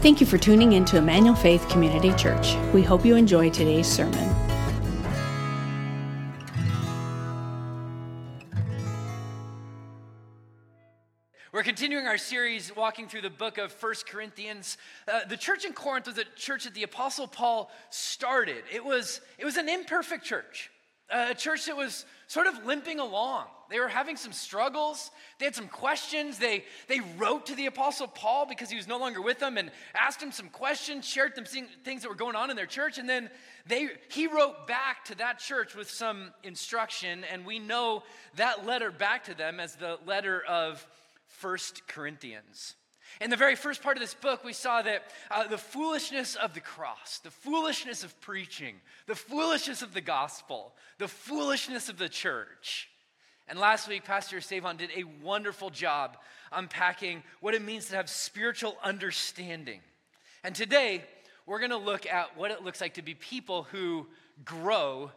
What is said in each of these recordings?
Thank you for tuning in to Emmanuel Faith Community Church. We hope you enjoy today's sermon. We're continuing our series walking through the book of First Corinthians. Uh, the church in Corinth was a church that the Apostle Paul started. It was, it was an imperfect church, a church that was sort of limping along. They were having some struggles. They had some questions. They, they wrote to the Apostle Paul because he was no longer with them and asked him some questions, shared them things that were going on in their church. And then they, he wrote back to that church with some instruction. And we know that letter back to them as the letter of First Corinthians. In the very first part of this book, we saw that uh, the foolishness of the cross, the foolishness of preaching, the foolishness of the gospel, the foolishness of the church. And last week, Pastor Savon did a wonderful job unpacking what it means to have spiritual understanding. And today, we're going to look at what it looks like to be people who grow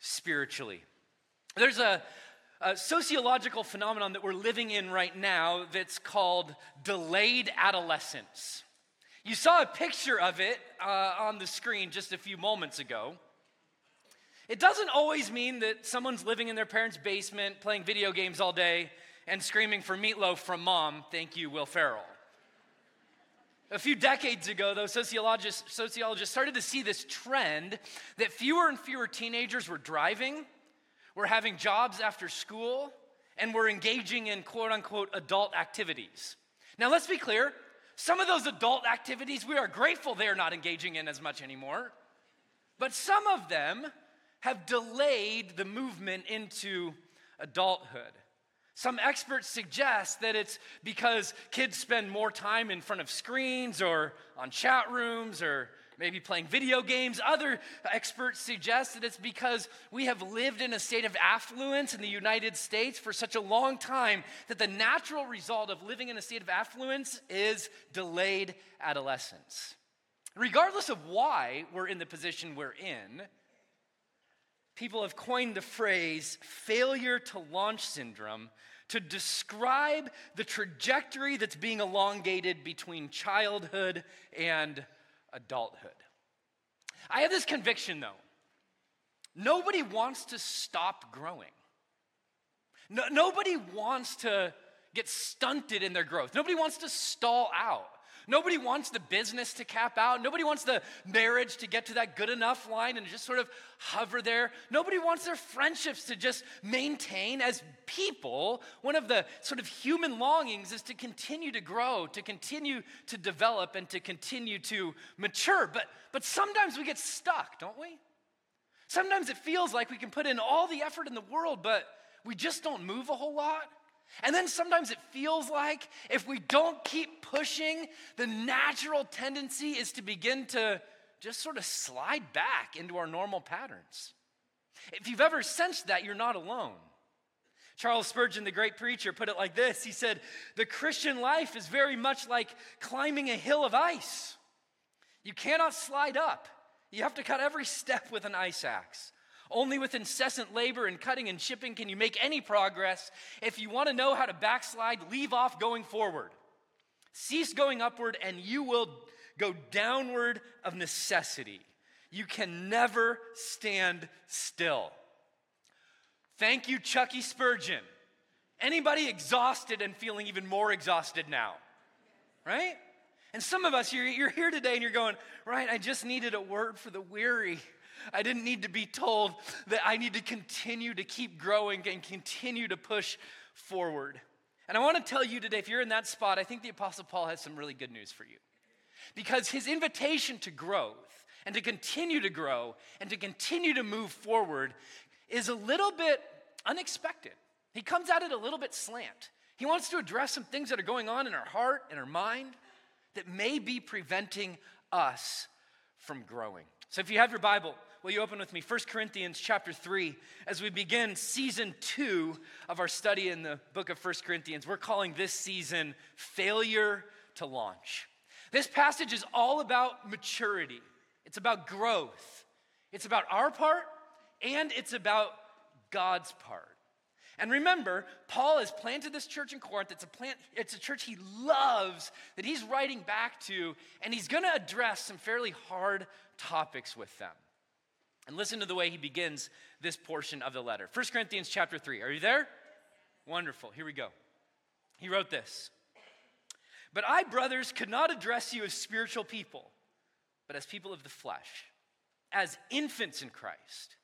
spiritually. There's a, a sociological phenomenon that we're living in right now that's called delayed adolescence. You saw a picture of it uh, on the screen just a few moments ago. It doesn't always mean that someone's living in their parents' basement, playing video games all day, and screaming for meatloaf from mom, thank you, Will Ferrell. A few decades ago, though, sociologists, sociologists started to see this trend that fewer and fewer teenagers were driving we're having jobs after school, and we're engaging in quote unquote adult activities. Now, let's be clear some of those adult activities we are grateful they're not engaging in as much anymore, but some of them have delayed the movement into adulthood. Some experts suggest that it's because kids spend more time in front of screens or on chat rooms or maybe playing video games. Other experts suggest that it's because we have lived in a state of affluence in the United States for such a long time that the natural result of living in a state of affluence is delayed adolescence. Regardless of why we're in the position we're in, people have coined the phrase failure to launch syndrome to describe the trajectory that's being elongated between childhood and adulthood. I have this conviction though nobody wants to stop growing. No, nobody wants to get stunted in their growth. Nobody wants to stall out. Nobody wants the business to cap out. Nobody wants the marriage to get to that good enough line and just sort of hover there. Nobody wants their friendships to just maintain as people. One of the sort of human longings is to continue to grow, to continue to develop, and to continue to mature. But, but sometimes we get stuck, don't we? Sometimes it feels like we can put in all the effort in the world, but we just don't move a whole lot. And then sometimes it feels like if we don't keep pushing, the natural tendency is to begin to just sort of slide back into our normal patterns. If you've ever sensed that, you're not alone. Charles Spurgeon, the great preacher, put it like this He said, The Christian life is very much like climbing a hill of ice. You cannot slide up, you have to cut every step with an ice axe. Only with incessant labor and cutting and chipping can you make any progress. If you want to know how to backslide, leave off going forward. Cease going upward, and you will go downward of necessity. You can never stand still. Thank you, Chucky Spurgeon. Anybody exhausted and feeling even more exhausted now? Right? And some of us, you're, you're here today and you're going, right, I just needed a word for the weary. I didn't need to be told that I need to continue to keep growing and continue to push forward. And I want to tell you today, if you're in that spot, I think the Apostle Paul has some really good news for you. Because his invitation to growth and to continue to grow and to continue to move forward is a little bit unexpected. He comes at it a little bit slant. He wants to address some things that are going on in our heart and our mind that may be preventing us from growing. So if you have your Bible, will you open with me 1 Corinthians chapter 3 as we begin season 2 of our study in the book of 1 Corinthians. We're calling this season Failure to Launch. This passage is all about maturity. It's about growth. It's about our part and it's about God's part. And remember, Paul has planted this church in Corinth. It's a plant, it's a church he loves that he's writing back to, and he's going to address some fairly hard topics with them. And listen to the way he begins this portion of the letter. 1 Corinthians chapter 3. Are you there? Wonderful. Here we go. He wrote this. But I, brothers, could not address you as spiritual people, but as people of the flesh, as infants in Christ.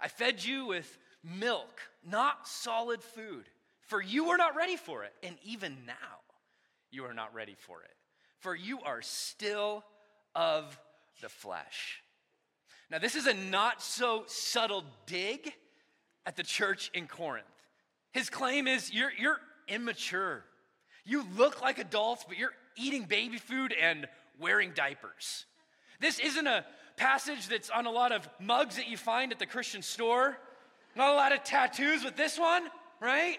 I fed you with milk, not solid food, for you were not ready for it. And even now, you are not ready for it, for you are still of the flesh. Now, this is a not so subtle dig at the church in Corinth. His claim is you're, you're immature. You look like adults, but you're eating baby food and wearing diapers. This isn't a passage that's on a lot of mugs that you find at the Christian store. Not a lot of tattoos with this one, right?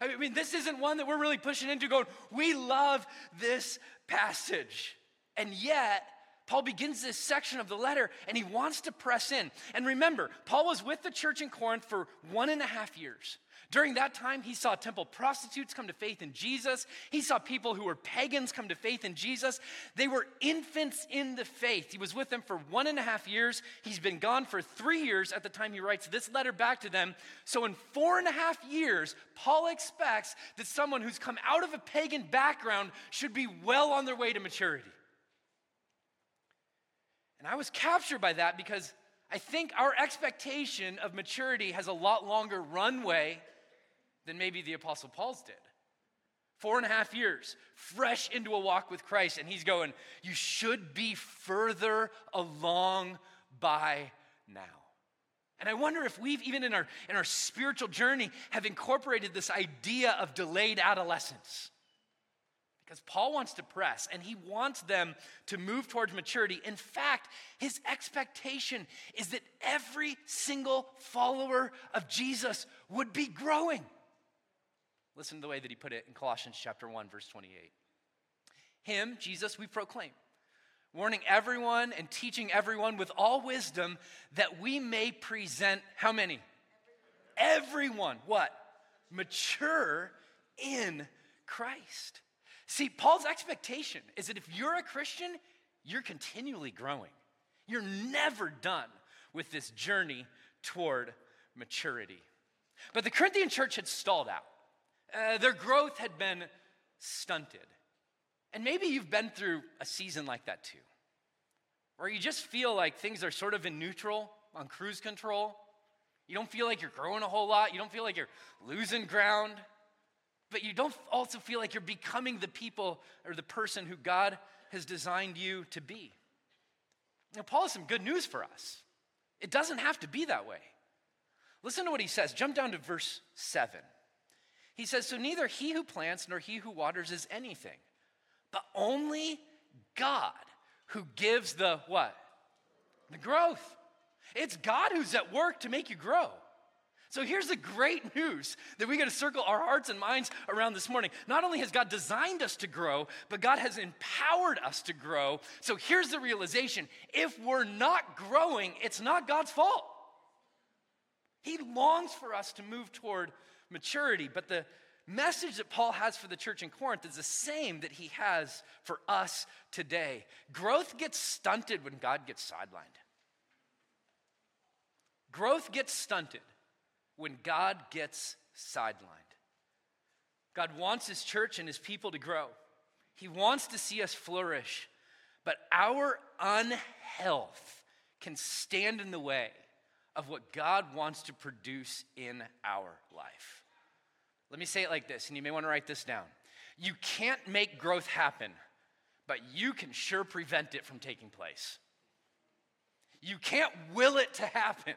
I mean, this isn't one that we're really pushing into going, we love this passage. And yet, Paul begins this section of the letter and he wants to press in. And remember, Paul was with the church in Corinth for one and a half years. During that time, he saw temple prostitutes come to faith in Jesus. He saw people who were pagans come to faith in Jesus. They were infants in the faith. He was with them for one and a half years. He's been gone for three years at the time he writes this letter back to them. So, in four and a half years, Paul expects that someone who's come out of a pagan background should be well on their way to maturity. And I was captured by that because I think our expectation of maturity has a lot longer runway than maybe the Apostle Paul's did. Four and a half years, fresh into a walk with Christ, and he's going, You should be further along by now. And I wonder if we've, even in our, in our spiritual journey, have incorporated this idea of delayed adolescence. Because Paul wants to press and he wants them to move towards maturity. In fact, his expectation is that every single follower of Jesus would be growing. Listen to the way that he put it in Colossians chapter 1 verse 28. Him, Jesus, we proclaim, warning everyone and teaching everyone with all wisdom that we may present how many? Everyone, what? Mature in Christ. See, Paul's expectation is that if you're a Christian, you're continually growing. You're never done with this journey toward maturity. But the Corinthian church had stalled out. Uh, their growth had been stunted. And maybe you've been through a season like that too, where you just feel like things are sort of in neutral, on cruise control. You don't feel like you're growing a whole lot, you don't feel like you're losing ground, but you don't also feel like you're becoming the people or the person who God has designed you to be. Now, Paul has some good news for us. It doesn't have to be that way. Listen to what he says. Jump down to verse 7. He says, So neither he who plants nor he who waters is anything, but only God who gives the what? The growth. It's God who's at work to make you grow. So here's the great news that we got to circle our hearts and minds around this morning. Not only has God designed us to grow, but God has empowered us to grow. So here's the realization if we're not growing, it's not God's fault. He longs for us to move toward maturity. But the message that Paul has for the church in Corinth is the same that he has for us today. Growth gets stunted when God gets sidelined. Growth gets stunted when God gets sidelined. God wants his church and his people to grow. He wants to see us flourish, but our unhealth can stand in the way of what God wants to produce in our life. Let me say it like this, and you may want to write this down. You can't make growth happen, but you can sure prevent it from taking place. You can't will it to happen,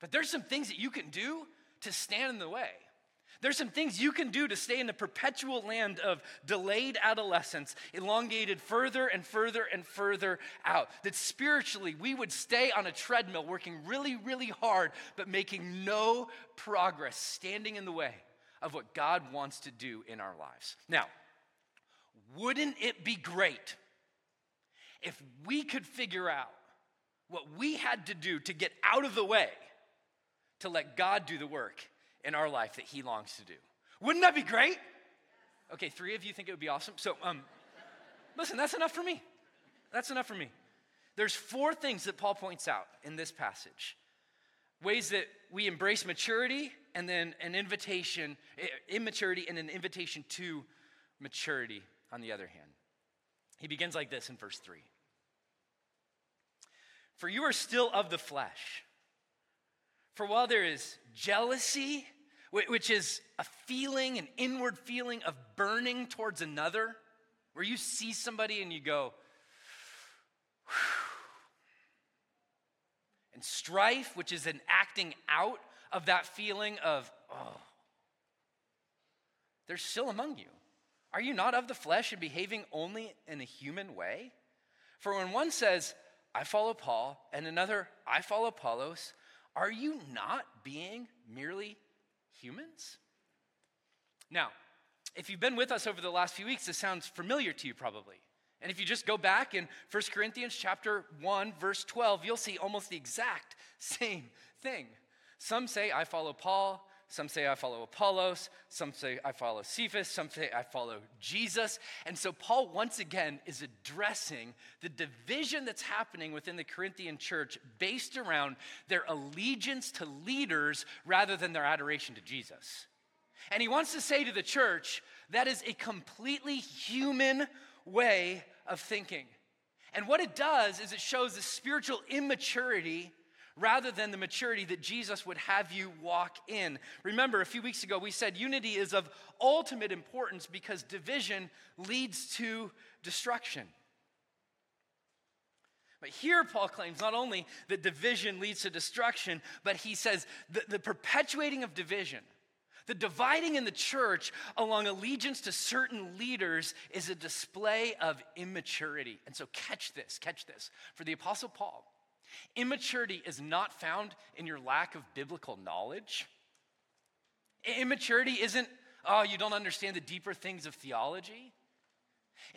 but there's some things that you can do to stand in the way. There's some things you can do to stay in the perpetual land of delayed adolescence, elongated further and further and further out. That spiritually we would stay on a treadmill working really, really hard, but making no progress, standing in the way of what God wants to do in our lives. Now, wouldn't it be great if we could figure out what we had to do to get out of the way to let God do the work in our life that He longs to do. Wouldn't that be great? Okay, three of you think it would be awesome. So, um, listen, that's enough for me. That's enough for me. There's four things that Paul points out in this passage ways that we embrace maturity and then an invitation, immaturity, and an invitation to maturity on the other hand. He begins like this in verse 3 For you are still of the flesh. For while there is jealousy, which is a feeling, an inward feeling of burning towards another, where you see somebody and you go, and strife, which is an acting out of that feeling of, oh, they're still among you. Are you not of the flesh and behaving only in a human way? For when one says, I follow Paul, and another, I follow Apollos, are you not being merely humans? Now, if you've been with us over the last few weeks, this sounds familiar to you probably. And if you just go back in 1 Corinthians chapter 1 verse 12, you'll see almost the exact same thing. Some say I follow Paul, some say I follow Apollos, some say I follow Cephas, some say I follow Jesus. And so Paul once again is addressing the division that's happening within the Corinthian church based around their allegiance to leaders rather than their adoration to Jesus. And he wants to say to the church that is a completely human way of thinking. And what it does is it shows the spiritual immaturity rather than the maturity that Jesus would have you walk in. Remember, a few weeks ago we said unity is of ultimate importance because division leads to destruction. But here, Paul claims not only that division leads to destruction, but he says the, the perpetuating of division the dividing in the church along allegiance to certain leaders is a display of immaturity. And so, catch this, catch this. For the Apostle Paul, immaturity is not found in your lack of biblical knowledge. Immaturity isn't, oh, you don't understand the deeper things of theology.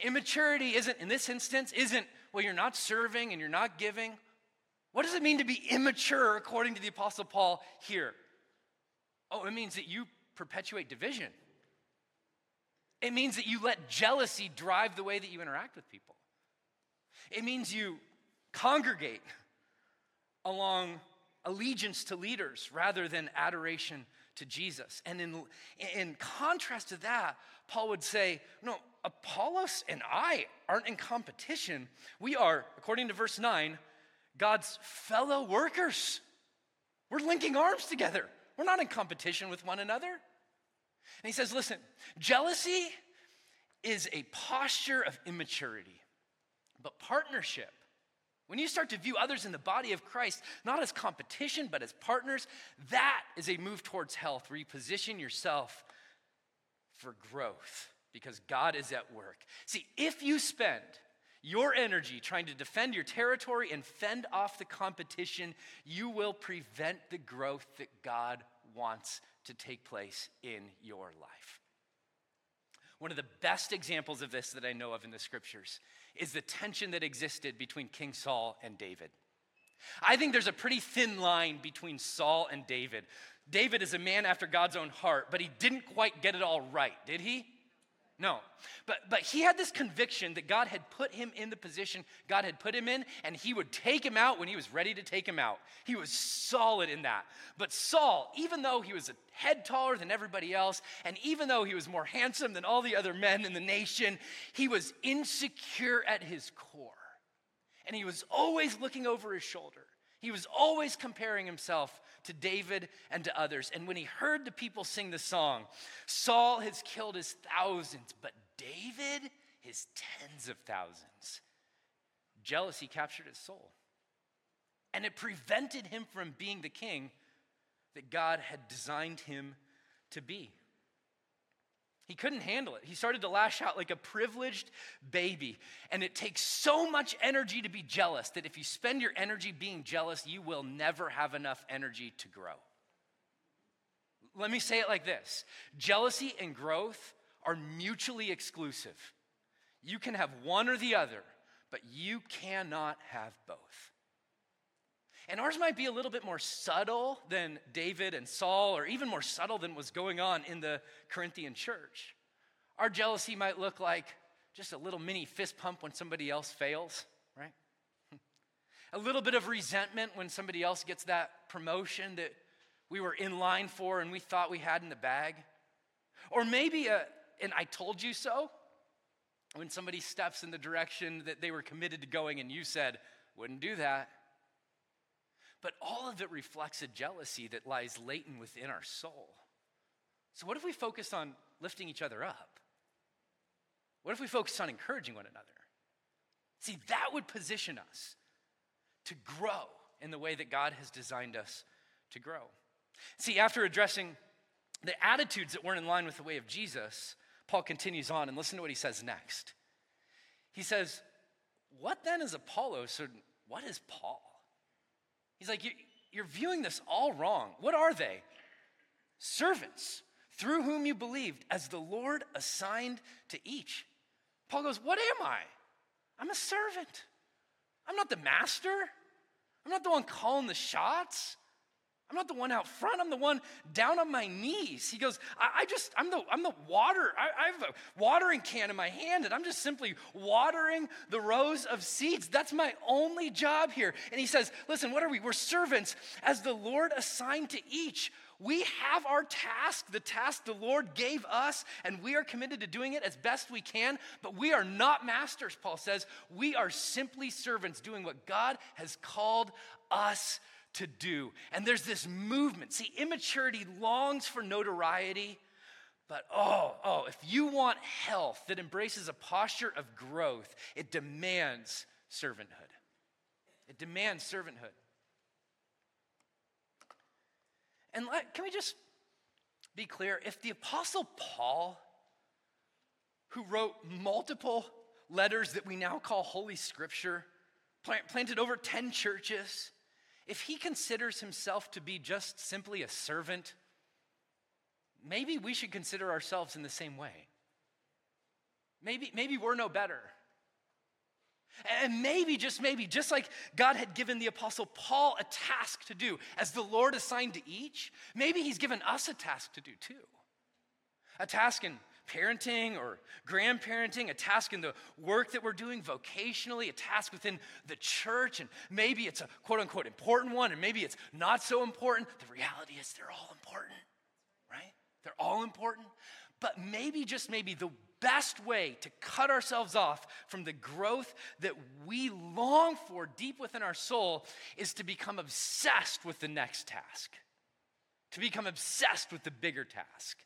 Immaturity isn't, in this instance, isn't, well, you're not serving and you're not giving. What does it mean to be immature according to the Apostle Paul here? Oh, it means that you perpetuate division. It means that you let jealousy drive the way that you interact with people. It means you congregate along allegiance to leaders rather than adoration to Jesus. And in, in contrast to that, Paul would say, No, Apollos and I aren't in competition. We are, according to verse 9, God's fellow workers. We're linking arms together. We're not in competition with one another. And he says, listen, jealousy is a posture of immaturity, but partnership, when you start to view others in the body of Christ not as competition, but as partners, that is a move towards health where you position yourself for growth because God is at work. See, if you spend your energy trying to defend your territory and fend off the competition, you will prevent the growth that God wants to take place in your life. One of the best examples of this that I know of in the scriptures is the tension that existed between King Saul and David. I think there's a pretty thin line between Saul and David. David is a man after God's own heart, but he didn't quite get it all right, did he? No. But, but he had this conviction that God had put him in the position God had put him in, and he would take him out when he was ready to take him out. He was solid in that. But Saul, even though he was a head taller than everybody else, and even though he was more handsome than all the other men in the nation, he was insecure at his core. And he was always looking over his shoulder. He was always comparing himself to David and to others. And when he heard the people sing the song, Saul has killed his thousands, but David his tens of thousands. Jealousy captured his soul. And it prevented him from being the king that God had designed him to be. He couldn't handle it. He started to lash out like a privileged baby. And it takes so much energy to be jealous that if you spend your energy being jealous, you will never have enough energy to grow. Let me say it like this jealousy and growth are mutually exclusive. You can have one or the other, but you cannot have both. And ours might be a little bit more subtle than David and Saul, or even more subtle than was going on in the Corinthian church. Our jealousy might look like just a little mini fist pump when somebody else fails, right? a little bit of resentment when somebody else gets that promotion that we were in line for and we thought we had in the bag. Or maybe a, an I told you so when somebody steps in the direction that they were committed to going and you said, wouldn't do that. But all of it reflects a jealousy that lies latent within our soul. So, what if we focused on lifting each other up? What if we focused on encouraging one another? See, that would position us to grow in the way that God has designed us to grow. See, after addressing the attitudes that weren't in line with the way of Jesus, Paul continues on and listen to what he says next. He says, What then is Apollos, or what is Paul? He's like, You're viewing this all wrong. What are they? Servants through whom you believed, as the Lord assigned to each. Paul goes, What am I? I'm a servant. I'm not the master. I'm not the one calling the shots. I'm not the one out front. I'm the one down on my knees. He goes, I, I just, I'm the, I'm the water. I, I, have a watering can in my hand, and I'm just simply watering the rows of seeds. That's my only job here. And he says, Listen, what are we? We're servants as the Lord assigned to each. We have our task, the task the Lord gave us, and we are committed to doing it as best we can, but we are not masters, Paul says. We are simply servants doing what God has called us to do. And there's this movement. See, immaturity longs for notoriety, but oh, oh, if you want health that embraces a posture of growth, it demands servanthood. It demands servanthood. And let, can we just be clear? If the Apostle Paul, who wrote multiple letters that we now call Holy Scripture, planted over 10 churches, if he considers himself to be just simply a servant, maybe we should consider ourselves in the same way. Maybe, maybe we're no better. And maybe, just maybe, just like God had given the Apostle Paul a task to do, as the Lord assigned to each, maybe He's given us a task to do too. A task in parenting or grandparenting, a task in the work that we're doing vocationally, a task within the church, and maybe it's a quote unquote important one, and maybe it's not so important. The reality is they're all important, right? They're all important. But maybe, just maybe, the best way to cut ourselves off from the growth that we long for deep within our soul is to become obsessed with the next task, to become obsessed with the bigger task,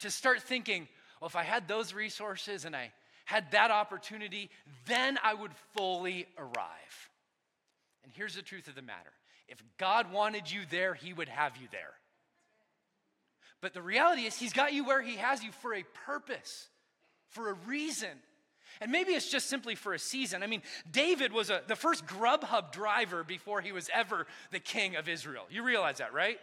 to start thinking, well, if I had those resources and I had that opportunity, then I would fully arrive. And here's the truth of the matter if God wanted you there, He would have you there. But the reality is, He's got you where He has you for a purpose, for a reason. And maybe it's just simply for a season. I mean, David was a, the first Grubhub driver before he was ever the king of Israel. You realize that, right?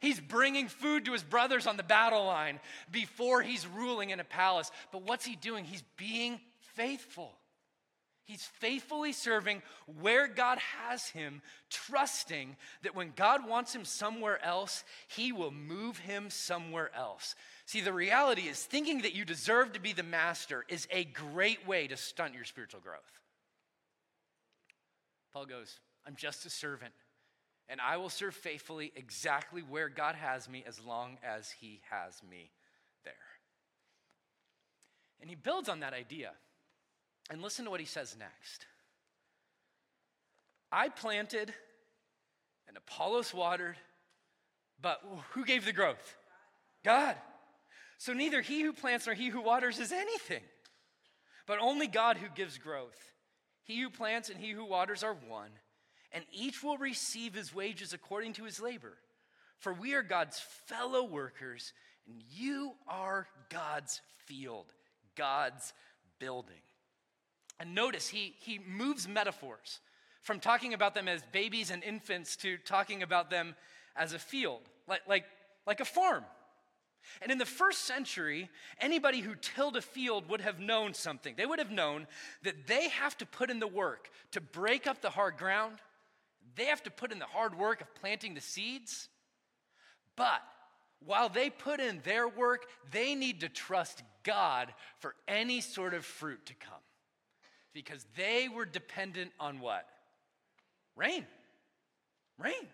He's bringing food to his brothers on the battle line before he's ruling in a palace. But what's he doing? He's being faithful. He's faithfully serving where God has him, trusting that when God wants him somewhere else, he will move him somewhere else. See, the reality is thinking that you deserve to be the master is a great way to stunt your spiritual growth. Paul goes, I'm just a servant and I will serve faithfully exactly where God has me as long as He has me there. And he builds on that idea. And listen to what he says next I planted, and Apollos watered, but who gave the growth? God. So neither he who plants nor he who waters is anything, but only God who gives growth. He who plants and he who waters are one and each will receive his wages according to his labor. For we are God's fellow workers, and you are God's field, God's building. And notice he, he moves metaphors from talking about them as babies and infants to talking about them as a field, like, like, like a farm. And in the first century, anybody who tilled a field would have known something. They would have known that they have to put in the work to break up the hard ground, They have to put in the hard work of planting the seeds. But while they put in their work, they need to trust God for any sort of fruit to come. Because they were dependent on what? Rain. Rain.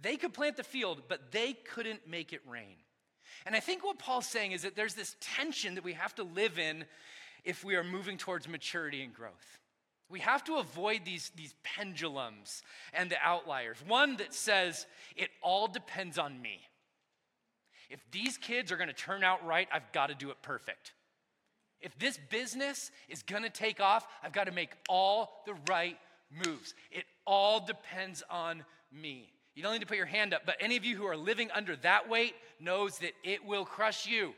They could plant the field, but they couldn't make it rain. And I think what Paul's saying is that there's this tension that we have to live in if we are moving towards maturity and growth. We have to avoid these, these pendulums and the outliers. One that says, it all depends on me. If these kids are gonna turn out right, I've gotta do it perfect. If this business is gonna take off, I've gotta make all the right moves. It all depends on me. You don't need to put your hand up, but any of you who are living under that weight knows that it will crush you.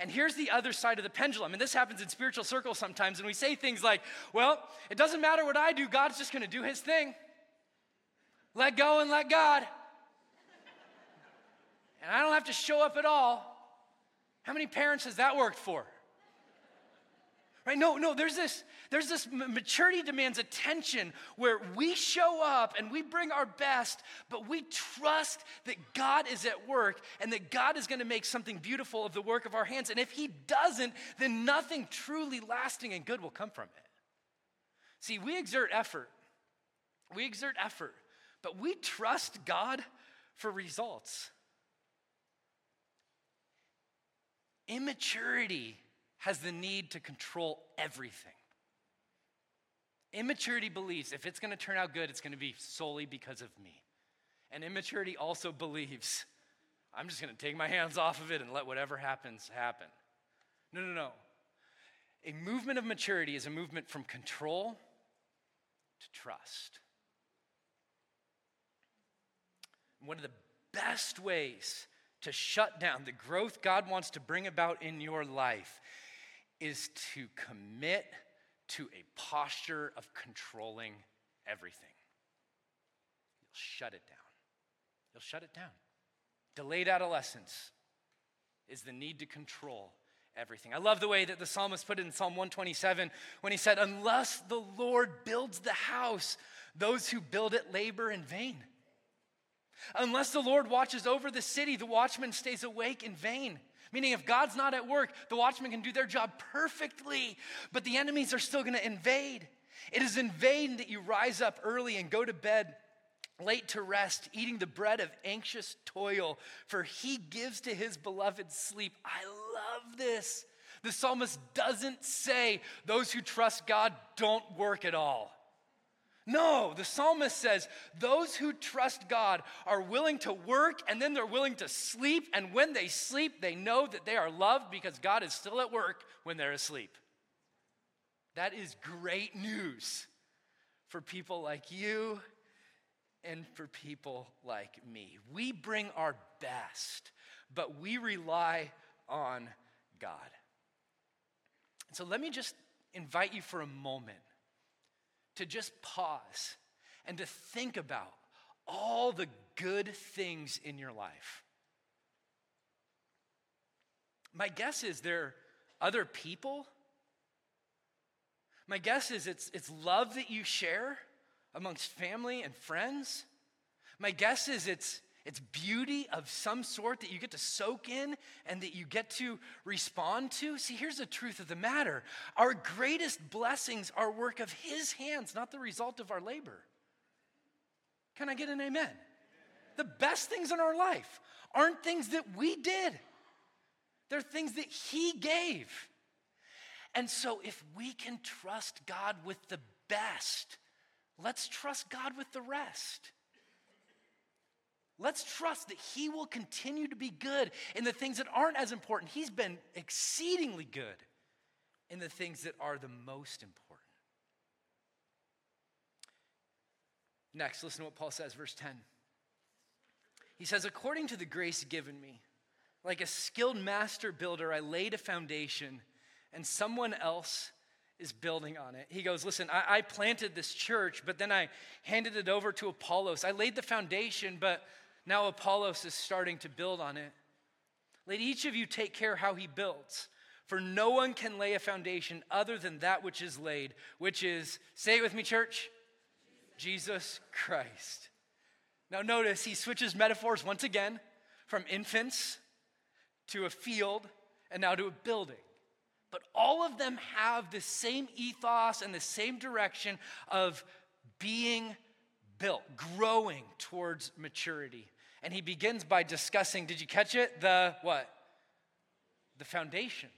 And here's the other side of the pendulum. And this happens in spiritual circles sometimes. And we say things like, well, it doesn't matter what I do, God's just going to do his thing. Let go and let God. And I don't have to show up at all. How many parents has that worked for? Right? No, no, there's this, there's this maturity demands attention where we show up and we bring our best, but we trust that God is at work and that God is going to make something beautiful of the work of our hands. And if He doesn't, then nothing truly lasting and good will come from it. See, we exert effort. We exert effort, but we trust God for results. Immaturity has the need to control everything. Immaturity believes if it's going to turn out good, it's going to be solely because of me. And immaturity also believes I'm just going to take my hands off of it and let whatever happens happen. No, no, no. A movement of maturity is a movement from control to trust. One of the best ways to shut down the growth God wants to bring about in your life is to commit to a posture of controlling everything. You'll shut it down. You'll shut it down. Delayed adolescence is the need to control everything. I love the way that the psalmist put it in Psalm 127 when he said, Unless the Lord builds the house, those who build it labor in vain. Unless the Lord watches over the city, the watchman stays awake in vain. Meaning, if God's not at work, the watchmen can do their job perfectly, but the enemies are still gonna invade. It is in vain that you rise up early and go to bed late to rest, eating the bread of anxious toil, for he gives to his beloved sleep. I love this. The psalmist doesn't say those who trust God don't work at all. No, the psalmist says those who trust God are willing to work and then they're willing to sleep. And when they sleep, they know that they are loved because God is still at work when they're asleep. That is great news for people like you and for people like me. We bring our best, but we rely on God. So let me just invite you for a moment to just pause and to think about all the good things in your life. My guess is there are other people. My guess is it's, it's love that you share amongst family and friends. My guess is it's it's beauty of some sort that you get to soak in and that you get to respond to. See, here's the truth of the matter our greatest blessings are work of His hands, not the result of our labor. Can I get an amen? The best things in our life aren't things that we did, they're things that He gave. And so, if we can trust God with the best, let's trust God with the rest. Let's trust that He will continue to be good in the things that aren't as important. He's been exceedingly good in the things that are the most important. Next, listen to what Paul says, verse 10. He says, According to the grace given me, like a skilled master builder, I laid a foundation, and someone else is building on it. He goes, Listen, I, I planted this church, but then I handed it over to Apollos. I laid the foundation, but now Apollos is starting to build on it. Let each of you take care how he builds. For no one can lay a foundation other than that which is laid, which is, say it with me, church, Jesus Christ. Now, notice he switches metaphors once again from infants to a field and now to a building. But all of them have the same ethos and the same direction of being built, growing towards maturity. And he begins by discussing, did you catch it? The what? The foundation.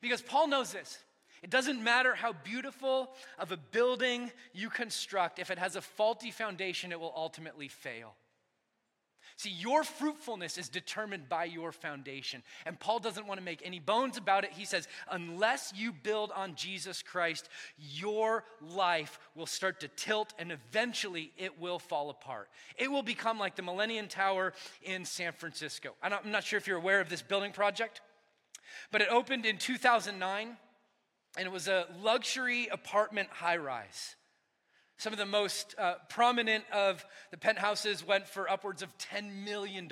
Because Paul knows this. It doesn't matter how beautiful of a building you construct, if it has a faulty foundation, it will ultimately fail. See, your fruitfulness is determined by your foundation. And Paul doesn't want to make any bones about it. He says, unless you build on Jesus Christ, your life will start to tilt and eventually it will fall apart. It will become like the Millennium Tower in San Francisco. I'm not sure if you're aware of this building project, but it opened in 2009 and it was a luxury apartment high rise. Some of the most uh, prominent of the penthouses went for upwards of $10 million.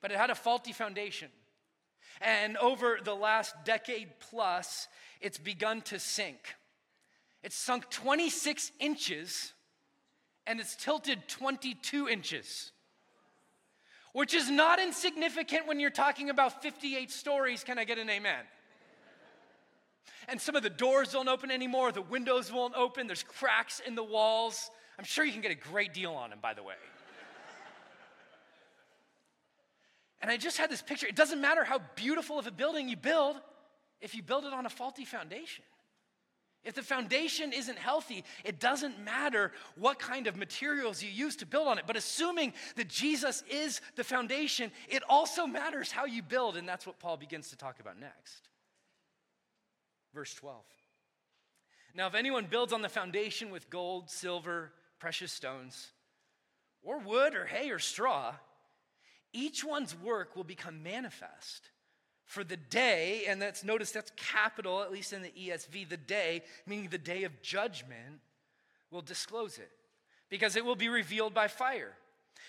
But it had a faulty foundation. And over the last decade plus, it's begun to sink. It's sunk 26 inches and it's tilted 22 inches, which is not insignificant when you're talking about 58 stories. Can I get an amen? And some of the doors don't open anymore, the windows won't open, there's cracks in the walls. I'm sure you can get a great deal on them, by the way. and I just had this picture. It doesn't matter how beautiful of a building you build if you build it on a faulty foundation. If the foundation isn't healthy, it doesn't matter what kind of materials you use to build on it. But assuming that Jesus is the foundation, it also matters how you build, and that's what Paul begins to talk about next. Verse 12. Now, if anyone builds on the foundation with gold, silver, precious stones, or wood, or hay, or straw, each one's work will become manifest. For the day, and that's notice that's capital, at least in the ESV, the day, meaning the day of judgment, will disclose it, because it will be revealed by fire.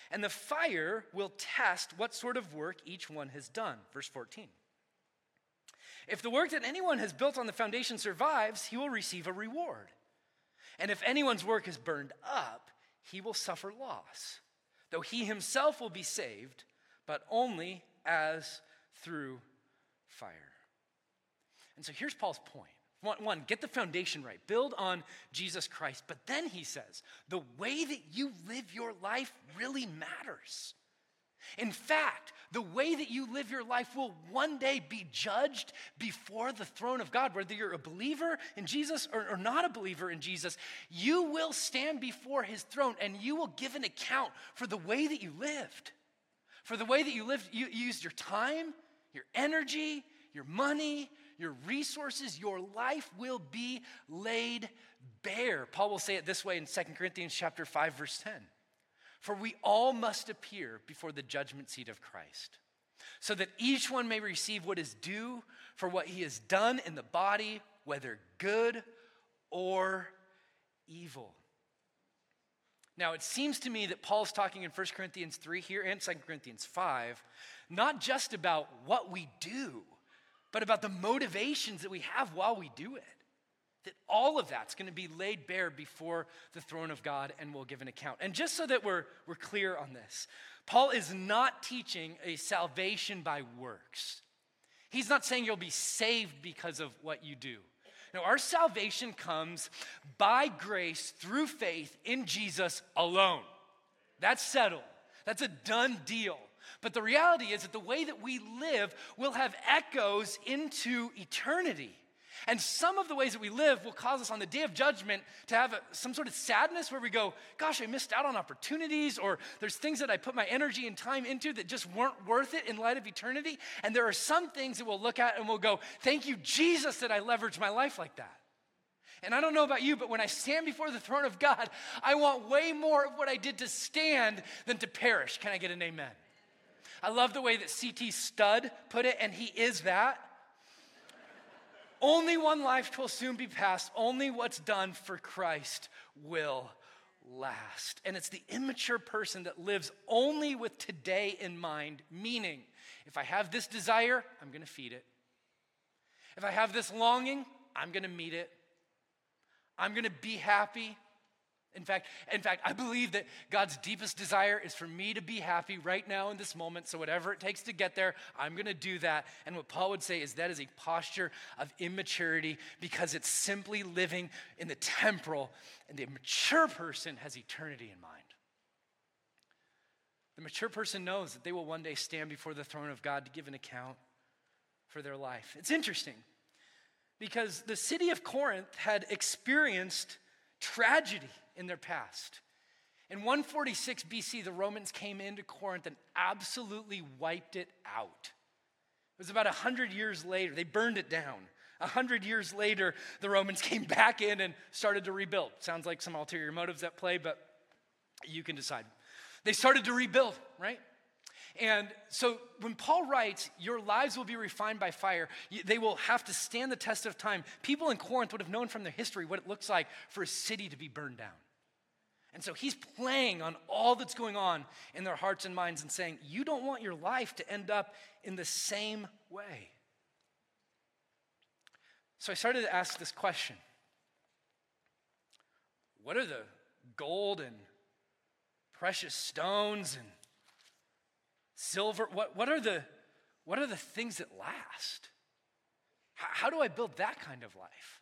And the fire will test what sort of work each one has done. Verse 14. If the work that anyone has built on the foundation survives, he will receive a reward. And if anyone's work is burned up, he will suffer loss, though he himself will be saved, but only as through fire. And so here's Paul's point. One, one, get the foundation right. Build on Jesus Christ. But then he says, the way that you live your life really matters. In fact, the way that you live your life will one day be judged before the throne of God. Whether you're a believer in Jesus or, or, not a believer in Jesus, you will stand before his throne and you will give an account for the way that you lived, for the way that you lived, you used your time, your energy, your money, your resources, your life will be laid bare. Paul will say it this way in 2 Corinthians chapter 5 verse 10. For we all must appear before the judgment seat of Christ, so that each one may receive what is due for what he has done in the body, whether good or evil. Now, it seems to me that Paul's talking in 1 Corinthians 3 here and 2 Corinthians 5, not just about what we do, but about the motivations that we have while we do it that all of that's going to be laid bare before the throne of God and we'll give an account. And just so that we're, we're clear on this, Paul is not teaching a salvation by works. He's not saying you'll be saved because of what you do. No, our salvation comes by grace through faith in Jesus alone. That's settled. That's a done deal. But the reality is that the way that we live will have echoes into eternity. And some of the ways that we live will cause us on the day of judgment to have some sort of sadness where we go, Gosh, I missed out on opportunities, or there's things that I put my energy and time into that just weren't worth it in light of eternity. And there are some things that we'll look at and we'll go, Thank you, Jesus, that I leveraged my life like that. And I don't know about you, but when I stand before the throne of God, I want way more of what I did to stand than to perish. Can I get an amen? I love the way that C.T. Studd put it, and he is that. Only one life will soon be passed. Only what's done for Christ will last. And it's the immature person that lives only with today in mind, meaning, if I have this desire, I'm going to feed it. If I have this longing, I'm going to meet it. I'm going to be happy. In fact, in fact, I believe that God's deepest desire is for me to be happy right now in this moment. So whatever it takes to get there, I'm going to do that. And what Paul would say is that is a posture of immaturity because it's simply living in the temporal, and the mature person has eternity in mind. The mature person knows that they will one day stand before the throne of God to give an account for their life. It's interesting because the city of Corinth had experienced tragedy in their past. In 146 BC, the Romans came into Corinth and absolutely wiped it out. It was about 100 years later, they burned it down. 100 years later, the Romans came back in and started to rebuild. Sounds like some ulterior motives at play, but you can decide. They started to rebuild, right? And so when Paul writes, Your lives will be refined by fire, they will have to stand the test of time. People in Corinth would have known from their history what it looks like for a city to be burned down. And so he's playing on all that's going on in their hearts and minds and saying, You don't want your life to end up in the same way. So I started to ask this question What are the gold and precious stones and silver? What, what, are, the, what are the things that last? How, how do I build that kind of life?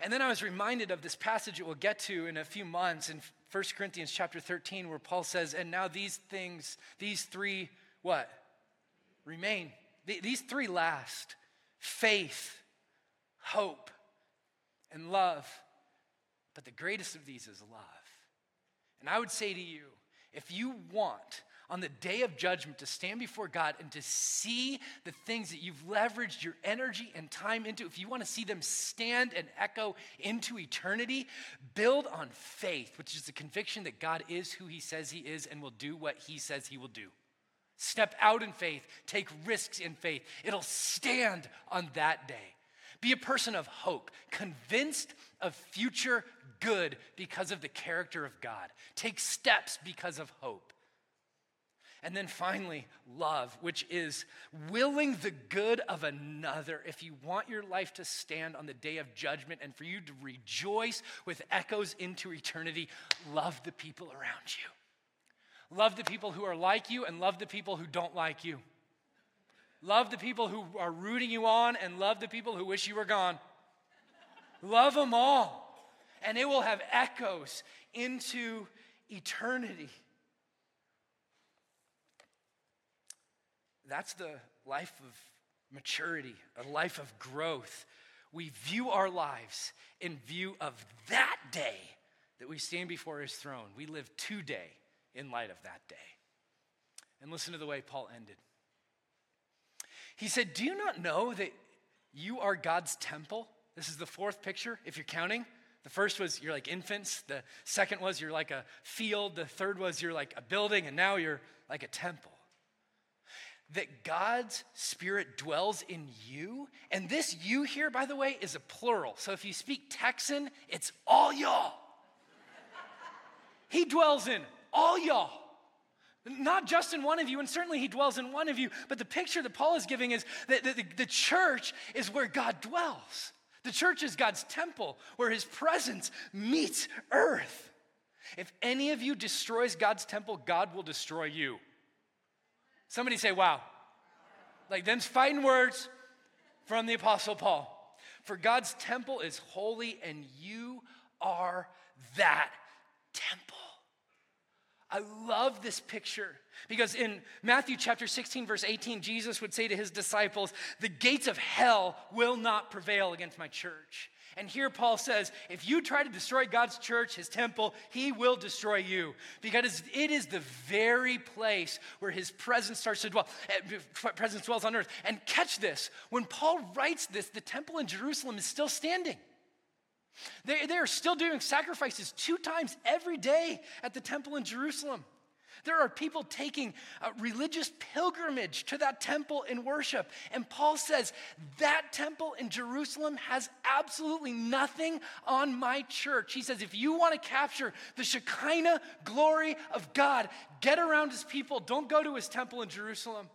And then I was reminded of this passage that we'll get to in a few months in 1 Corinthians chapter 13, where Paul says, And now these things, these three, what? Remain. These three last faith, hope, and love. But the greatest of these is love. And I would say to you, if you want on the day of judgment to stand before God and to see the things that you've leveraged your energy and time into, if you want to see them stand and echo into eternity, build on faith, which is the conviction that God is who he says he is and will do what he says he will do. Step out in faith, take risks in faith. It'll stand on that day. Be a person of hope, convinced of future good because of the character of God. Take steps because of hope. And then finally, love, which is willing the good of another. If you want your life to stand on the day of judgment and for you to rejoice with echoes into eternity, love the people around you. Love the people who are like you and love the people who don't like you. Love the people who are rooting you on and love the people who wish you were gone. love them all. And it will have echoes into eternity. That's the life of maturity, a life of growth. We view our lives in view of that day that we stand before his throne. We live today in light of that day. And listen to the way Paul ended. He said, Do you not know that you are God's temple? This is the fourth picture, if you're counting. The first was you're like infants. The second was you're like a field. The third was you're like a building. And now you're like a temple that God's Spirit dwells in you. And this you here, by the way, is a plural. So if you speak Texan, it's all y'all. he dwells in all y'all. Not just in one of you, and certainly he dwells in one of you, but the picture that Paul is giving is that the, the, church is where God dwells. The church is God's temple where his presence meets earth. If any of you destroys God's temple, God will destroy you. Somebody say, wow. Like them's fighting words from the Apostle Paul. For God's temple is holy, and you are that temple. I love this picture because in Matthew chapter 16, verse 18, Jesus would say to his disciples, The gates of hell will not prevail against my church. And here Paul says, if you try to destroy God's church, his temple, he will destroy you. Because it is the very place where his presence starts to dwell, eh, presence dwells on earth. And catch this when Paul writes this, the temple in Jerusalem is still standing. They, they are still doing sacrifices two times every day at the temple in Jerusalem. There are people taking a religious pilgrimage to that temple in worship. And Paul says that temple in Jerusalem has absolutely nothing on my church. He says, if you want to capture the Shekinah glory of God, get around his people. Don't go to his temple in Jerusalem.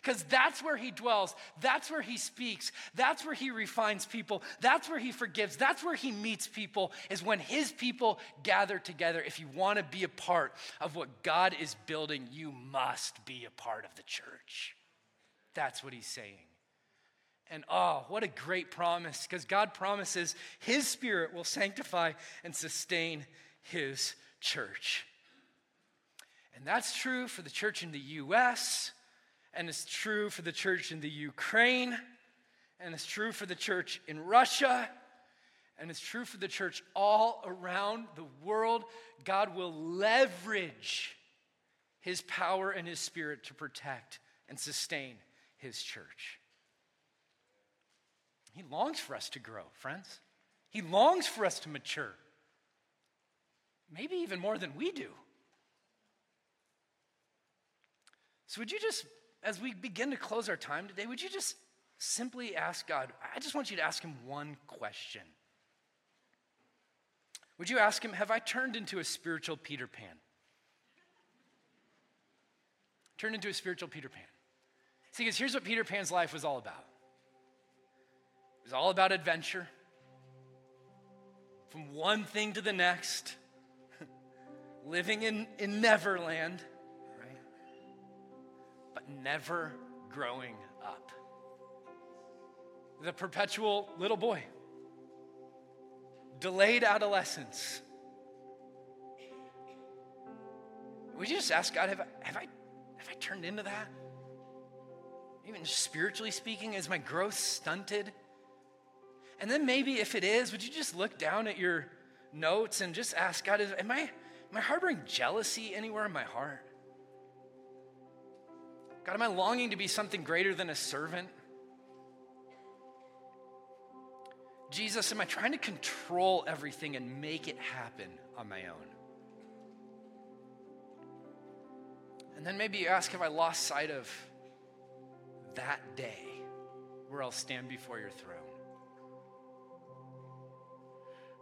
Because that's where he dwells. That's where he speaks. That's where he refines people. That's where he forgives. That's where he meets people, is when his people gather together. If you want to be a part of what God is building, you must be a part of the church. That's what he's saying. And oh, what a great promise, because God promises his spirit will sanctify and sustain his church. And that's true for the church in the US and it's true for the church in the Ukraine, and it's true for the church in Russia, and it's true for the church all around the world. God will leverage his power and his spirit to protect and sustain his church. He longs for us to grow, friends. He longs for us to mature. Maybe even more than we do. So, would you just as we begin to close our time today, would you just simply ask God? I just want you to ask Him one question. Would you ask Him, Have I turned into a spiritual Peter Pan? Turned into a spiritual Peter Pan. See, because here's what Peter Pan's life was all about it was all about adventure, from one thing to the next, living in, in Neverland never growing up. The perpetual little boy, delayed adolescence. Would you just ask God, have I, have I, have I turned into that? Even spiritually speaking, is my growth stunted? And then maybe if it is, would you just look down at your notes and just ask God, am I, am I harboring jealousy anywhere in my heart? God, am I longing to be something greater than a servant? Jesus, am I trying to control everything and make it happen on my own? And then maybe you ask, have I lost sight of that day where I'll stand before your throne?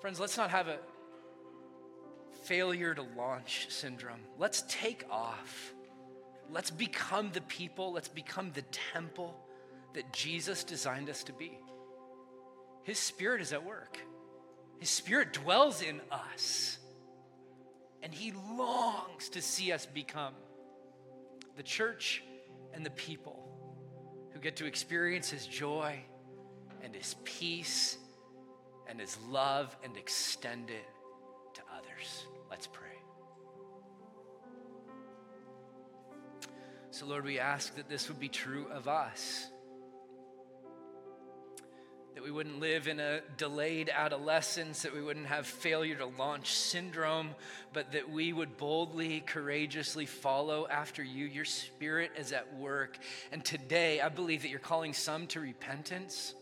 Friends, let's not have a failure to launch syndrome. Let's take off. Let's become the people, let's become the temple that Jesus designed us to be. His Spirit is at work, His Spirit dwells in us. And He longs to see us become the church and the people who get to experience His joy and His peace and His love and extend it to others. Let's pray. So, Lord, we ask that this would be true of us. That we wouldn't live in a delayed adolescence, that we wouldn't have failure to launch syndrome, but that we would boldly, courageously follow after you. Your spirit is at work. And today, I believe that you're calling some to repentance.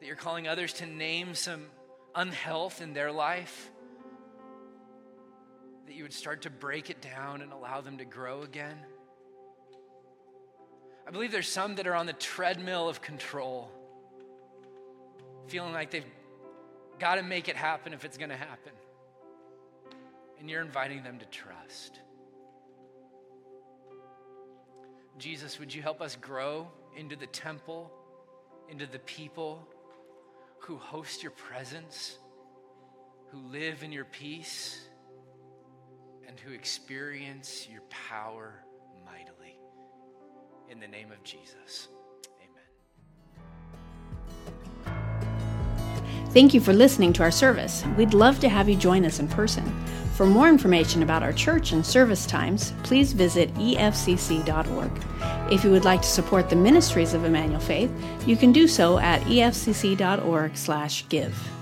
That you're calling others to name some unhealth in their life that you would start to break it down and allow them to grow again. I believe there's some that are on the treadmill of control, feeling like they've got to make it happen if it's going to happen. And you're inviting them to trust. Jesus, would you help us grow into the temple, into the people who host your presence, who live in your peace? And who experience your power mightily. In the name of Jesus. Amen. Thank you for listening to our service. We'd love to have you join us in person. For more information about our church and service times, please visit efcc.org. If you would like to support the ministries of Emmanuel Faith, you can do so at efcc.org/give.